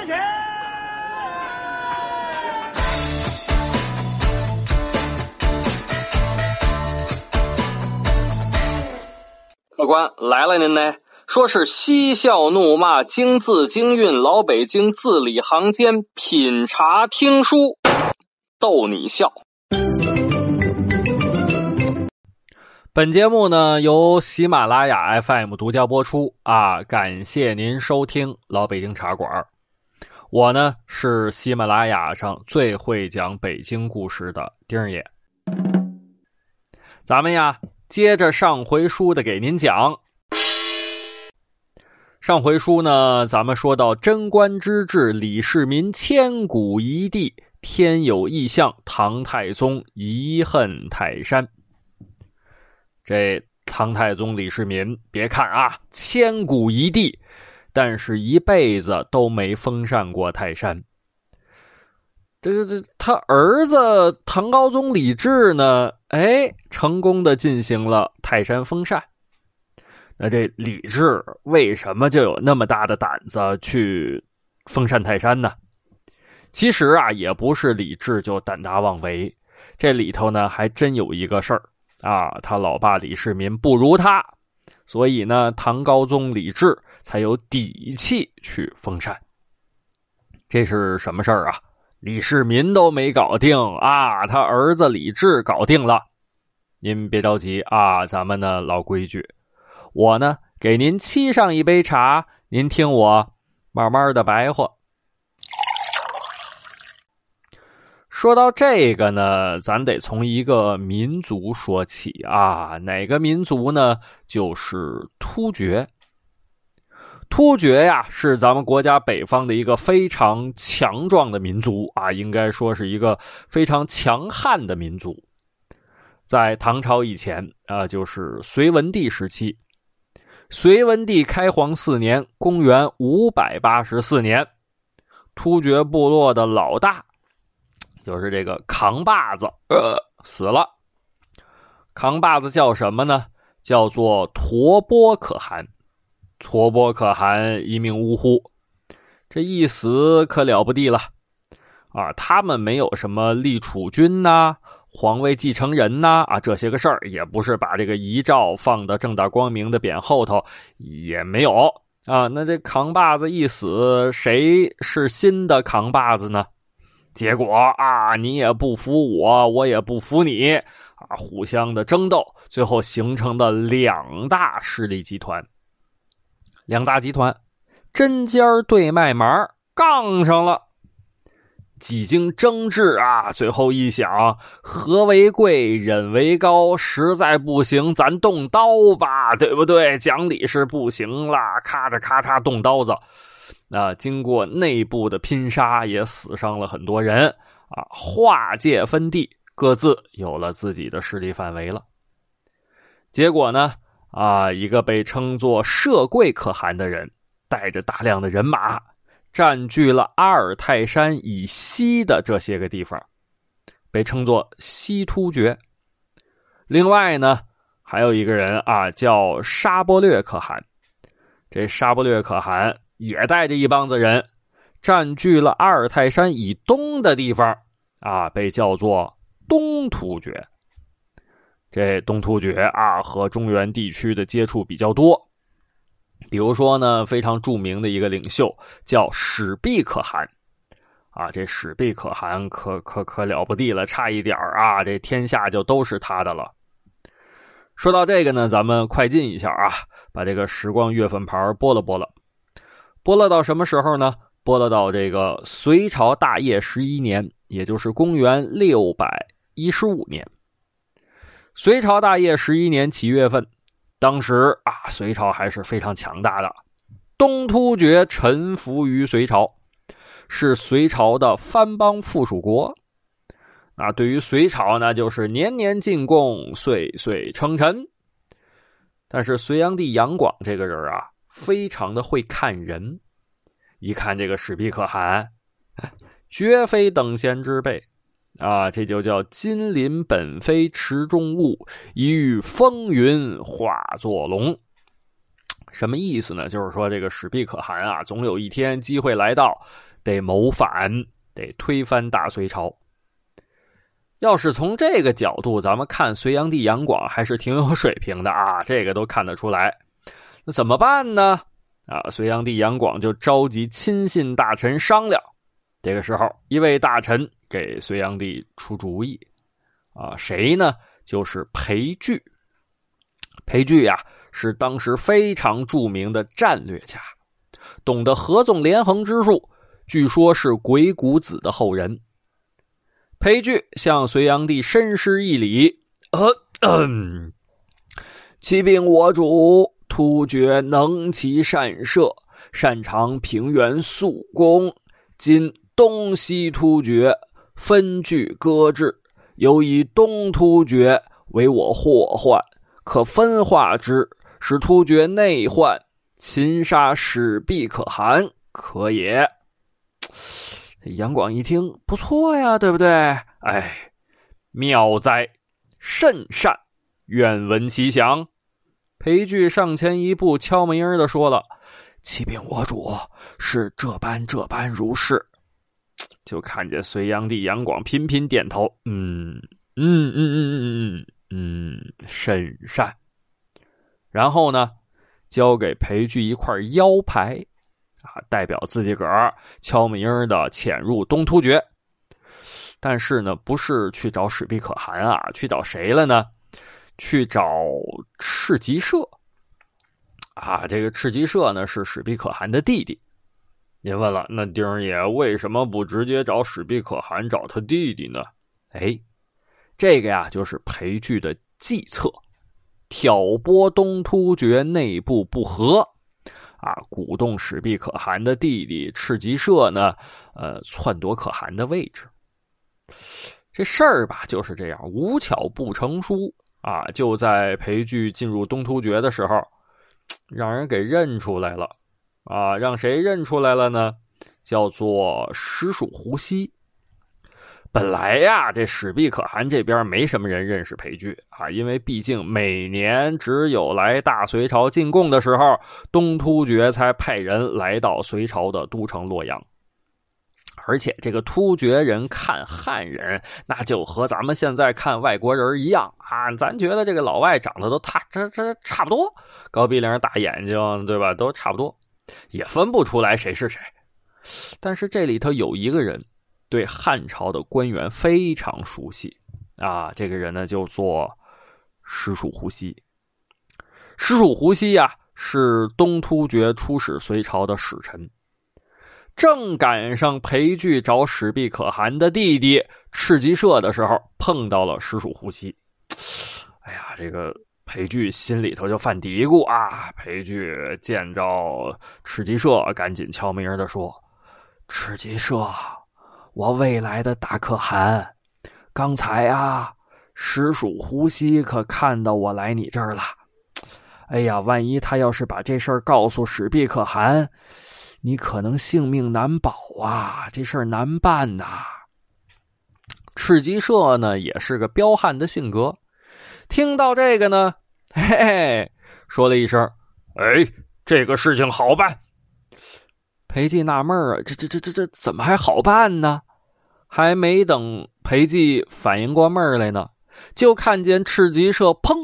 的钱。客官来了，您呢？说是嬉笑怒骂，京字京韵，老北京字里行间，品茶听书，逗你笑。本节目呢由喜马拉雅 FM 独家播出啊，感谢您收听老北京茶馆。我呢是喜马拉雅上最会讲北京故事的丁儿爷。咱们呀，接着上回书的给您讲。上回书呢，咱们说到贞观之治，李世民千古一帝，天有异象，唐太宗遗恨泰山。这唐太宗李世民，别看啊，千古一帝，但是一辈子都没封禅过泰山。这个这他儿子唐高宗李治呢，哎，成功的进行了泰山封禅。那这李治为什么就有那么大的胆子去封禅泰山呢？其实啊，也不是李治就胆大妄为，这里头呢还真有一个事儿啊。他老爸李世民不如他，所以呢，唐高宗李治才有底气去封禅。这是什么事儿啊？李世民都没搞定啊，他儿子李治搞定了。您别着急啊，咱们呢老规矩。我呢，给您沏上一杯茶，您听我慢慢的白话。说到这个呢，咱得从一个民族说起啊，哪个民族呢？就是突厥。突厥呀，是咱们国家北方的一个非常强壮的民族啊，应该说是一个非常强悍的民族。在唐朝以前啊，就是隋文帝时期。隋文帝开皇四年，公元五百八十四年，突厥部落的老大，就是这个扛把子，呃，死了。扛把子叫什么呢？叫做陀波可汗。陀波可汗一命呜呼，这一死可了不地了啊！他们没有什么立储君呐。皇位继承人呐，啊，这些个事儿也不是把这个遗诏放到正大光明的匾后头，也没有啊。那这扛把子一死，谁是新的扛把子呢？结果啊，你也不服我，我也不服你啊，互相的争斗，最后形成的两大势力集团，两大集团针尖对麦芒，杠上了。几经争执啊，最后一想，和为贵，忍为高，实在不行，咱动刀吧，对不对？讲理是不行了，咔嚓咔嚓动刀子。啊，经过内部的拼杀，也死伤了很多人啊。划界分地，各自有了自己的势力范围了。结果呢，啊，一个被称作社贵可汗的人，带着大量的人马。占据了阿尔泰山以西的这些个地方，被称作西突厥。另外呢，还有一个人啊，叫沙波略可汗。这沙波略可汗也带着一帮子人，占据了阿尔泰山以东的地方啊，被叫做东突厥。这东突厥啊，和中原地区的接触比较多。比如说呢，非常著名的一个领袖叫史毕可汗，啊，这史毕可汗可可可了不地了，差一点啊，这天下就都是他的了。说到这个呢，咱们快进一下啊，把这个时光月份牌拨了拨了，拨了到什么时候呢？拨了到这个隋朝大业十一年，也就是公元六百一十五年。隋朝大业十一年七月份。当时啊，隋朝还是非常强大的，东突厥臣服于隋朝，是隋朝的藩邦附属国。那对于隋朝呢，就是年年进贡，岁岁称臣。但是隋炀帝杨广这个人啊，非常的会看人，一看这个史毕可汗，绝非等闲之辈。啊，这就叫金鳞本非池中物，一遇风云化作龙。什么意思呢？就是说这个史毕可汗啊，总有一天机会来到，得谋反，得推翻大隋朝。要是从这个角度，咱们看隋炀帝杨广还是挺有水平的啊，这个都看得出来。那怎么办呢？啊，隋炀帝杨广就召集亲信大臣商量。这个时候，一位大臣给隋炀帝出主意，啊，谁呢？就是裴矩。裴矩呀，是当时非常著名的战略家，懂得合纵连横之术，据说是鬼谷子的后人。裴矩向隋炀帝深施一礼：“呃，启禀我主，突厥能骑善射，擅长平原速攻。今。”东西突厥分据搁置，尤以东突厥为我祸患，可分化之，使突厥内患，擒杀使必可汗，可也。杨广一听，不错呀，对不对？哎，妙哉，甚善，愿闻其详。裴矩上前一步，敲门音儿的说了：“启禀我主，是这般这般，如是。”就看见隋炀帝杨广频频点头，嗯嗯嗯嗯嗯嗯嗯，甚善。然后呢，交给裴矩一块腰牌，啊，代表自己个儿悄咪咪的潜入东突厥。但是呢，不是去找史必可汗啊，去找谁了呢？去找赤吉社。啊，这个赤吉社呢，是史必可汗的弟弟。您问了，那丁爷为什么不直接找史必可汗找他弟弟呢？哎，这个呀，就是裴矩的计策，挑拨东突厥内部不和，啊，鼓动史必可汗的弟弟赤吉社呢，呃，篡夺可汗的位置。这事儿吧，就是这样，无巧不成书啊！就在裴矩进入东突厥的时候，让人给认出来了。啊，让谁认出来了呢？叫做石属胡西。本来呀，这史必可汗这边没什么人认识裴矩啊，因为毕竟每年只有来大隋朝进贡的时候，东突厥才派人来到隋朝的都城洛阳。而且这个突厥人看汉人，那就和咱们现在看外国人一样啊，咱觉得这个老外长得都他这这差不多，高鼻梁、大眼睛，对吧？都差不多。也分不出来谁是谁，但是这里头有一个人对汉朝的官员非常熟悉啊，这个人呢就做石属胡西。石属胡西呀是东突厥出使隋朝的使臣，正赶上裴矩找史毕可汗的弟弟赤吉社的时候，碰到了石属胡西。哎呀，这个。裴矩心里头就犯嘀咕啊！裴矩见着赤吉社，赶紧悄咪的说：“赤吉社，我未来的大可汗，刚才啊，实属胡西可看到我来你这儿了。哎呀，万一他要是把这事儿告诉史毕可汗，你可能性命难保啊！这事儿难办呐。”赤鸡社呢，也是个彪悍的性格，听到这个呢。嘿嘿，说了一声：“哎，这个事情好办。”裴寂纳闷啊，这这这这这怎么还好办呢？还没等裴寂反应过闷来呢，就看见赤吉社砰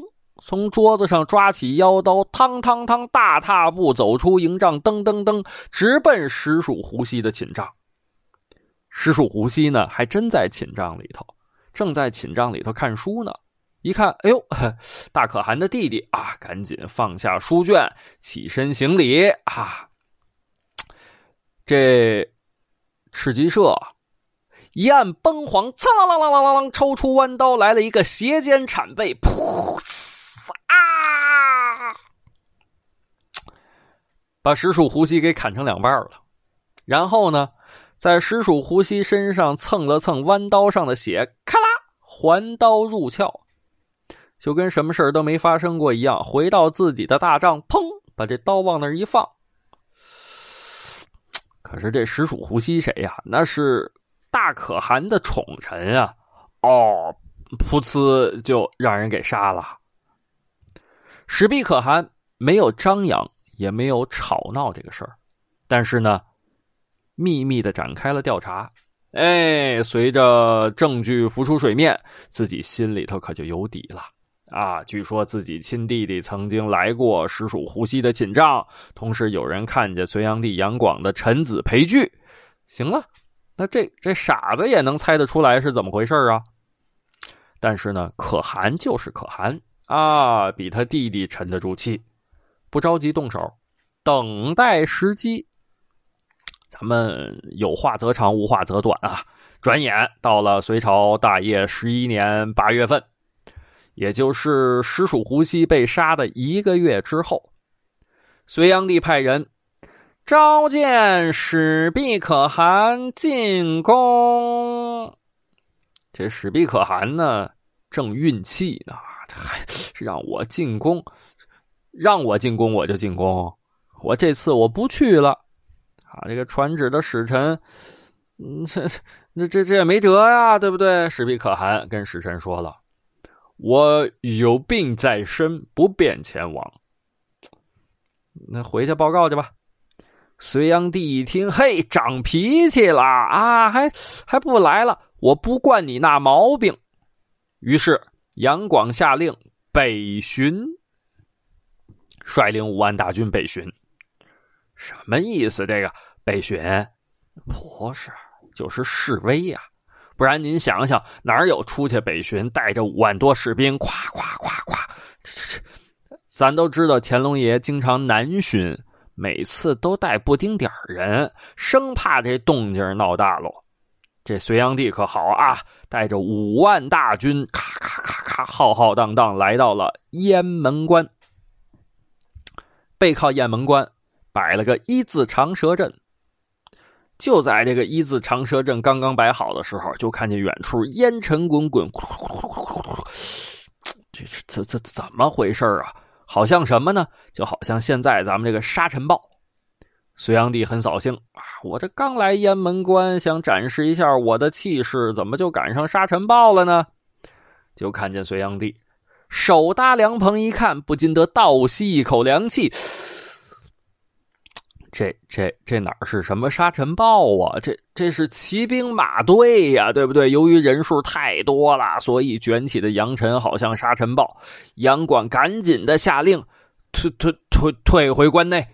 从桌子上抓起腰刀，汤汤汤大踏步走出营帐，噔噔噔直奔石属胡西的寝帐。石属胡西呢，还真在寝帐里头，正在寝帐里头看书呢。一看，哎呦，大可汗的弟弟啊！赶紧放下书卷，起身行礼啊！这赤吉社一按崩簧，噌啷啷啷啷啷，抽出弯刀来了一个斜肩铲背，噗啊！把石属胡西给砍成两半了。然后呢，在石属胡西身上蹭了蹭弯刀上的血，咔啦，还刀入鞘。就跟什么事都没发生过一样，回到自己的大帐，砰，把这刀往那儿一放。可是这石属胡西谁呀？那是大可汗的宠臣啊！哦，噗呲，就让人给杀了。史必可汗没有张扬，也没有吵闹这个事儿，但是呢，秘密的展开了调查。哎，随着证据浮出水面，自己心里头可就有底了啊！据说自己亲弟弟曾经来过实属胡西的寝帐，同时有人看见隋炀帝杨广的臣子裴矩。行了，那这这傻子也能猜得出来是怎么回事啊？但是呢，可汗就是可汗啊，比他弟弟沉得住气，不着急动手，等待时机。咱们有话则长，无话则短啊！转眼到了隋朝大业十一年八月份，也就是石属胡西被杀的一个月之后，隋炀帝派人召见史毕可汗进宫。这史毕可汗呢，正运气呢，还让我进宫，让我进宫我就进宫，我这次我不去了。啊，这个传旨的使臣，嗯，这这这这也没辙呀，对不对？史毕可汗跟使臣说了：“我有病在身，不便前往。”那回去报告去吧。隋炀帝一听，嘿，长脾气了啊，还还不来了？我不惯你那毛病。于是杨广下令北巡，率领五万大军北巡。什么意思？这个北巡不是就是示威呀？不然您想想，哪有出去北巡带着五万多士兵，咵咵咵咵？这这这，咱都知道乾隆爷经常南巡，每次都带不丁点人，生怕这动静闹大喽。这隋炀帝可好啊，带着五万大军，咔咔咔咔，浩浩荡荡来到了雁门关，背靠雁门关。摆了个一字长蛇阵，就在这个一字长蛇阵刚刚摆好的时候，就看见远处烟尘滚滚，这这这怎么回事啊？好像什么呢？就好像现在咱们这个沙尘暴。隋炀帝很扫兴啊，我这刚来雁门关，想展示一下我的气势，怎么就赶上沙尘暴了呢？就看见隋炀帝手搭凉棚，一看，不禁得倒吸一口凉气。这这这哪是什么沙尘暴啊？这这是骑兵马队呀，对不对？由于人数太多了，所以卷起的扬尘好像沙尘暴。杨广赶紧的下令退退退退回关内。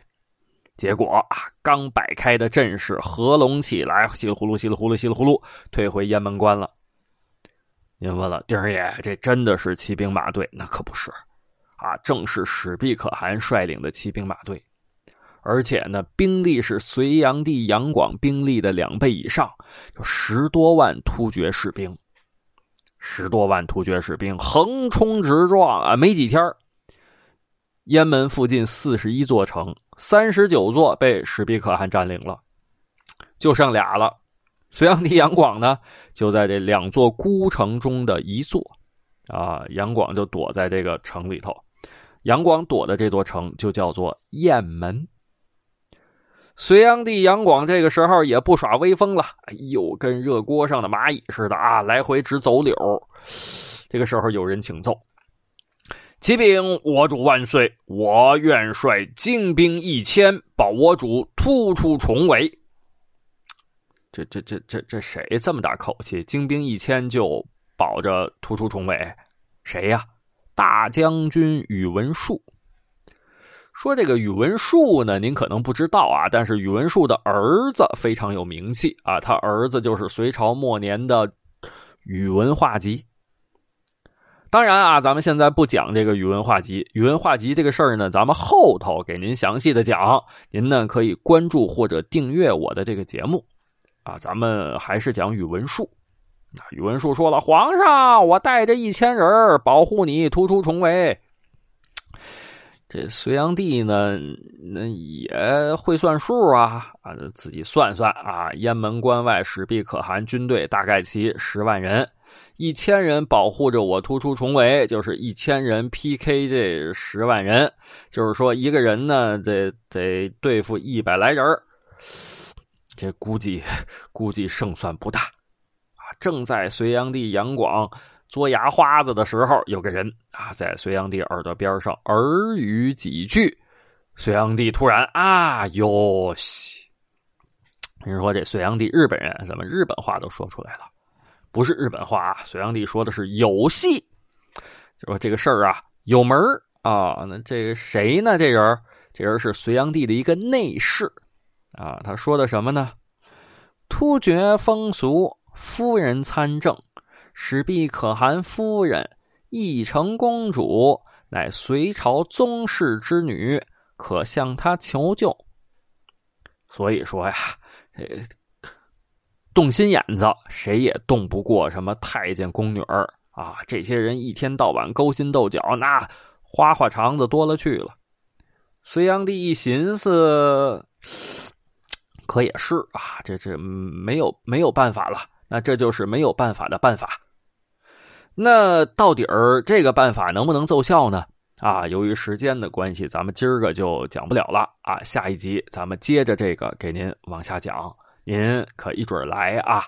结果啊，刚摆开的阵势合拢起来，稀里呼噜，稀里呼噜，稀里呼噜，退回雁门关了。您问了，丁儿爷，这真的是骑兵马队？那可不是，啊，正是史毕可汗率领的骑兵马队。而且呢，兵力是隋炀帝杨广兵力的两倍以上，有十多万突厥士兵，十多万突厥士兵横冲直撞啊！没几天，雁门附近四十一座城，三十九座被史毕可汗占领了，就剩俩了。隋炀帝杨广呢，就在这两座孤城中的一座，啊，杨广就躲在这个城里头。杨广躲的这座城就叫做雁门。隋炀帝杨广这个时候也不耍威风了，哎呦，跟热锅上的蚂蚁似的啊，来回直走柳。这个时候有人请奏：“启禀我主万岁，我愿率精兵一千，保我主突出重围。”这这这这这谁这么大口气？精兵一千就保着突出重围？谁呀？大将军宇文述。说这个宇文述呢，您可能不知道啊，但是宇文述的儿子非常有名气啊，他儿子就是隋朝末年的宇文化及。当然啊，咱们现在不讲这个宇文化及，宇文化及这个事儿呢，咱们后头给您详细的讲，您呢可以关注或者订阅我的这个节目啊。咱们还是讲宇文述。宇文述说了，皇上，我带着一千人保护你突出重围。这隋炀帝呢，那也会算数啊啊，自己算算啊。雁门关外，史毕可汗军队大概齐十万人，一千人保护着我突出重围，就是一千人 PK 这十万人，就是说一个人呢得得对付一百来人这估计估计胜算不大啊。正在隋炀帝杨广。嘬牙花子的时候，有个人啊，在隋炀帝耳朵边上耳语几句。隋炀帝突然啊哟西，人说这隋炀帝日本人怎么日本话都说出来了？不是日本话啊，隋炀帝说的是有戏，说这个事儿啊有门啊。那这个谁呢？这人，这人是隋炀帝的一个内侍啊。他说的什么呢？突厥风俗，夫人参政，使必可汗夫人，义成公主，乃隋朝宗室之女，可向他求救。所以说呀。呃，动心眼子，谁也动不过什么太监宫女儿啊！这些人一天到晚勾心斗角，那花花肠子多了去了。隋炀帝一寻思，可也是啊，这这没有没有办法了，那这就是没有办法的办法。那到底儿这个办法能不能奏效呢？啊，由于时间的关系，咱们今儿个就讲不了了啊。下一集咱们接着这个给您往下讲，您可一准来啊。